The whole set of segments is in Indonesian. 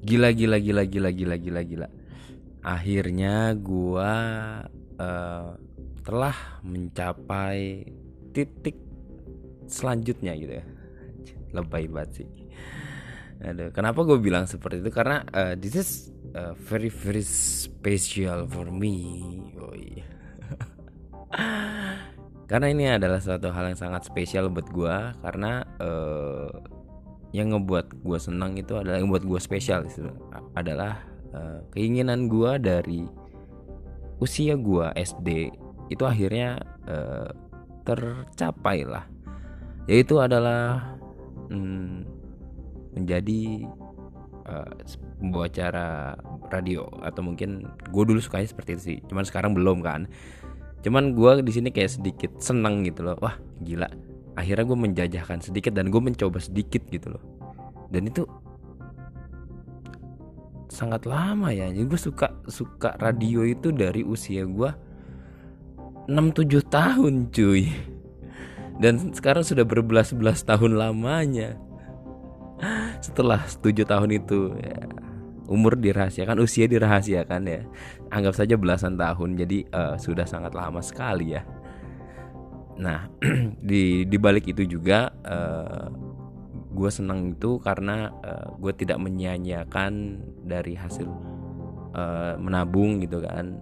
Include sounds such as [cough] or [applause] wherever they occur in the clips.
gila gila gila gila gila gila gila. Akhirnya gua uh, telah mencapai titik selanjutnya gitu ya. Lebay banget sih. Aduh, kenapa gue bilang seperti itu? Karena uh, this is uh, very very special for me. Oh, [laughs] karena ini adalah suatu hal yang sangat spesial buat gue karena uh, yang ngebuat gue senang itu adalah yang buat gue spesial itu adalah uh, keinginan gue dari usia gue SD itu akhirnya uh, tercapai lah. Yaitu adalah hmm, menjadi uh, acara radio atau mungkin gue dulu sukanya seperti itu sih. Cuman sekarang belum kan. Cuman gue di sini kayak sedikit seneng gitu loh. Wah gila akhirnya gue menjajahkan sedikit dan gue mencoba sedikit gitu loh. Dan itu sangat lama ya. Jadi gue suka suka radio itu dari usia gue 6-7 tahun cuy. Dan sekarang sudah berbelas-belas tahun lamanya. Setelah 7 tahun itu ya, umur dirahasiakan usia dirahasiakan ya. Anggap saja belasan tahun. Jadi uh, sudah sangat lama sekali ya nah [clears throat] di di balik itu juga uh, eh, gue senang itu karena uh, eh, gue tidak menyia-nyiakan dari hasil uh, menabung gitu kan.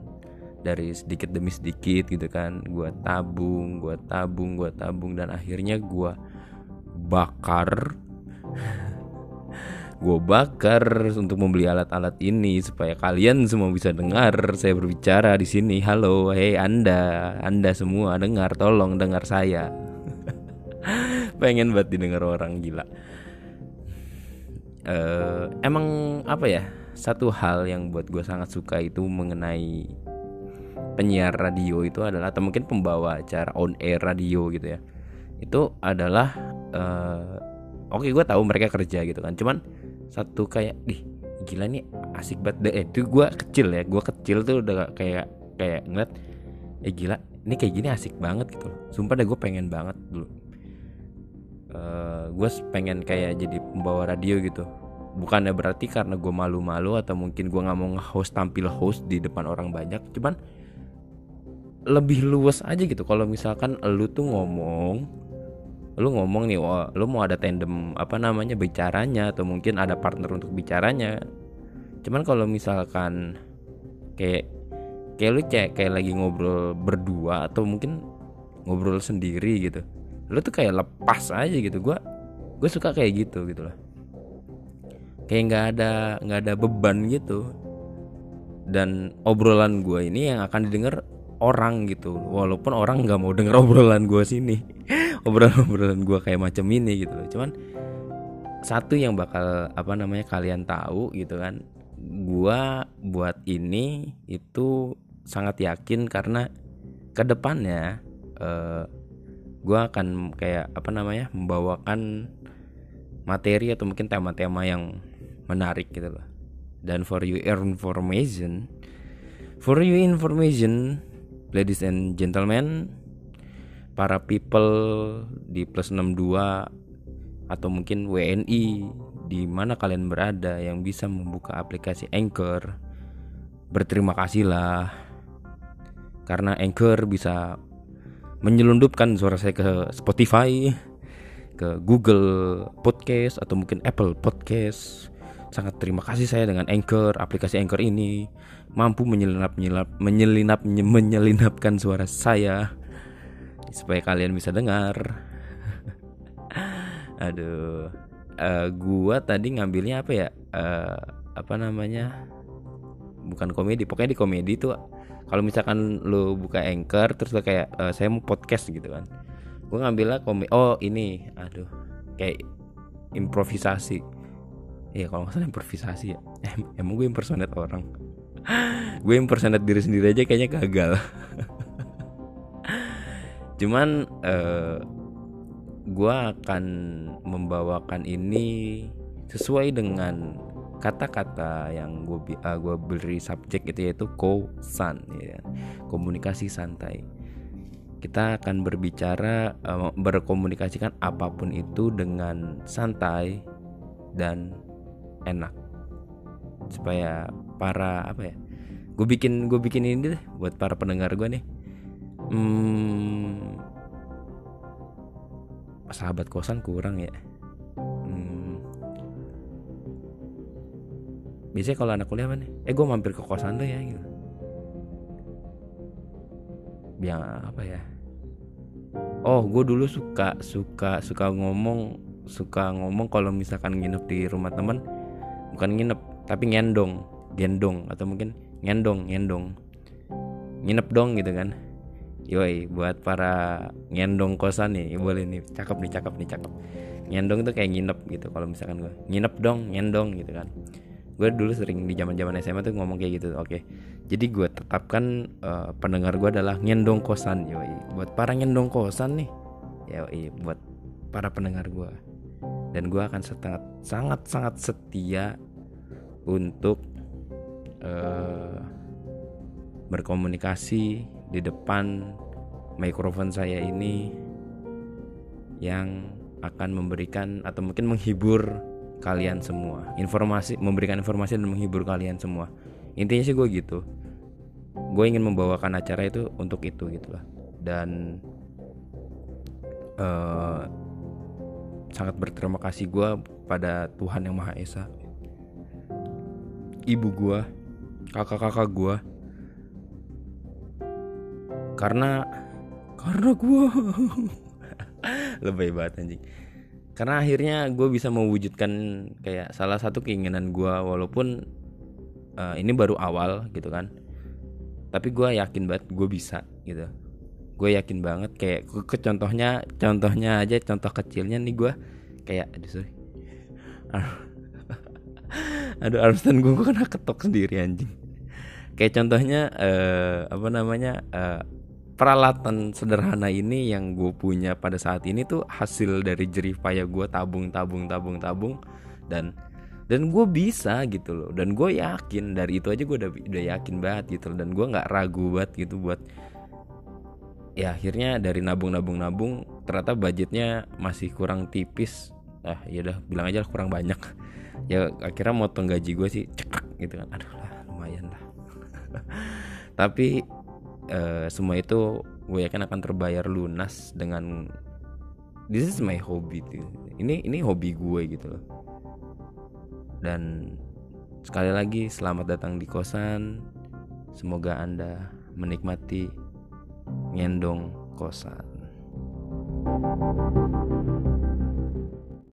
Dari sedikit demi sedikit gitu kan. Gue tabung gue tabung gue tabung dan akhirnya gue bakar [laughs] gue bakar untuk membeli alat-alat ini supaya kalian semua bisa dengar saya berbicara di sini. Halo, hei Anda, Anda semua dengar, tolong dengar saya. [laughs] Pengen banget didengar orang gila. Uh, emang apa ya? Satu hal yang buat gue sangat suka itu mengenai penyiar radio itu adalah atau mungkin pembawa acara on air radio gitu ya. Itu adalah uh, oke okay, gue tahu mereka kerja gitu kan. Cuman satu kayak ih gila nih asik banget. Deh itu gue kecil ya gue kecil tuh udah kayak kayak ngeliat eh gila ini kayak gini asik banget gitu sumpah deh gue pengen banget dulu. Uh, eh, gue pengen kayak jadi pembawa radio gitu. Bukannya berarti karena gue malu-malu atau mungkin gue nggak mau nge-host tampil host di depan orang banyak cuman lebih luas aja gitu. Kalau misalkan lu tuh ngomong lu ngomong nih wah lu mau ada tandem apa namanya bicaranya atau mungkin ada partner untuk bicaranya? Cuman kalau misalkan kayak kayak lu cek kayak lagi ngobrol berdua atau mungkin ngobrol sendiri gitu lu tuh kayak lepas aja gitu. Gua gue suka kayak gitu gitu loh. Kayak nggak ada nggak ada beban gitu. Dan obrolan gue ini yang akan didengar orang gitu. Walaupun orang nggak mau denger obrolan gue sini. [laughs] Obrolan-obrolan gue kayak macam ini gitu loh. Cuman satu yang bakal apa namanya kalian tahu gitu kan. Gue buat ini itu sangat yakin karena ke depannya eh, gue akan kayak apa namanya membawakan materi atau mungkin tema-tema yang menarik gitu loh. Dan for you information for you information ladies and gentlemen para people di plus 62 atau mungkin WNI di mana kalian berada yang bisa membuka aplikasi Anchor berterima kasihlah. Karena Anchor bisa menyelundupkan suara saya ke Spotify ke Google Podcast atau mungkin Apple Podcast sangat terima kasih saya dengan Anchor aplikasi Anchor ini mampu menyelinap menyelinap menyelinap menyelinapkan suara saya supaya kalian bisa dengar. [laughs] Aduh, uh, gua tadi ngambilnya apa ya? Uh, apa namanya? Bukan komedi, pokoknya di komedi tuh kalau misalkan lu buka anchor terus lu kayak uh, saya mau podcast gitu kan. Gua ngambilnya komedi. Oh ini, aduh, kayak improvisasi. Iya kalau nggak salah improvisasi ya. Emang gue impersonate orang. [gasps] gue impersonate diri sendiri aja kayaknya gagal. [laughs] cuman uh, eh, gue akan membawakan ini sesuai dengan kata-kata yang gue uh, gue beri subjek itu yaitu kosan ya komunikasi santai kita akan berbicara uh, berkomunikasikan apa pun itu dengan santai dan enak. Supaya para apa ya gue bikin gue bikin ini deh buat para pendengar gue nih. Hmm, sahabat kosan kurang ya. Hmm, biasanya kalau anak kuliah nih eh gue mampir ke kosan tuh ya gitu. Biar apa ya? Oh gue dulu suka suka suka ngomong suka ngomong kalau misalkan nginep di rumah temen bukan nginep tapi ngendong. Gendong atau mungkin ngendong ngendong. Nginep dong gitu kan. Yoi buat para ngendong kosan nih boleh nih. Cakep nih cakep nih cakep. Ngendong tuh kayak nginep gitu kalau misalkan gue nginep dong ngendong gitu kan. Gue dulu sering di zaman zaman SMA tuh ngomong kayak gitu oke. Jadi gue tetapkan uh, pendengar gue adalah ngendong kosan yoi. Buat para ngendong kosan nih yoi buat para pendengar gue dan gue akan sangat sangat sangat setia untuk uh, berkomunikasi di depan mikrofon saya ini yang akan memberikan atau mungkin menghibur kalian semua. Informasi memberikan informasi dan menghibur kalian semua. Intinya sih gue gitu. Gue ingin membawakan acara itu untuk itu gitulah dan uh, sangat berterima kasih gue pada Tuhan yang Maha Esa. Ibu gue kakak-kakak gue karena karena gue [laughs] lebih banget anjing. Karena akhirnya gue bisa mewujudkan kayak salah satu keinginan gue walaupun uh, ini baru awal gitu kan. Tapi gue yakin banget gue bisa gitu gue yakin banget kayak ke, contohnya contohnya aja contoh kecilnya nih gue kayak aduh sorry. [laughs] Aduh gue gue kena ketok sendiri anjing. Kayak contohnya uh, apa namanya uh, peralatan sederhana ini yang gue punya pada saat ini tuh hasil dari jerih payah gue tabung tabung tabung tabung dan dan gue bisa gitu loh. Dan gue yakin dari itu aja gue udah udah yakin banget gitu loh. Dan gue nggak ragu banget gitu buat ya akhirnya dari nabung nabung nabung ternyata budgetnya masih kurang tipis. Ah ya udah bilang aja kurang banyak. [laughs] Ya akhirnya motong gaji gue sih cekak gitu kan. Aduh lah lumayan lah. [laughs] Tapi uh, semua itu gue yakin akan terbayar lunas dengan this is my hobby tuh. ini ini hobi gue gitu loh. Dan sekali lagi selamat datang di kosan. Semoga anda menikmati ngendong kosan. Thank you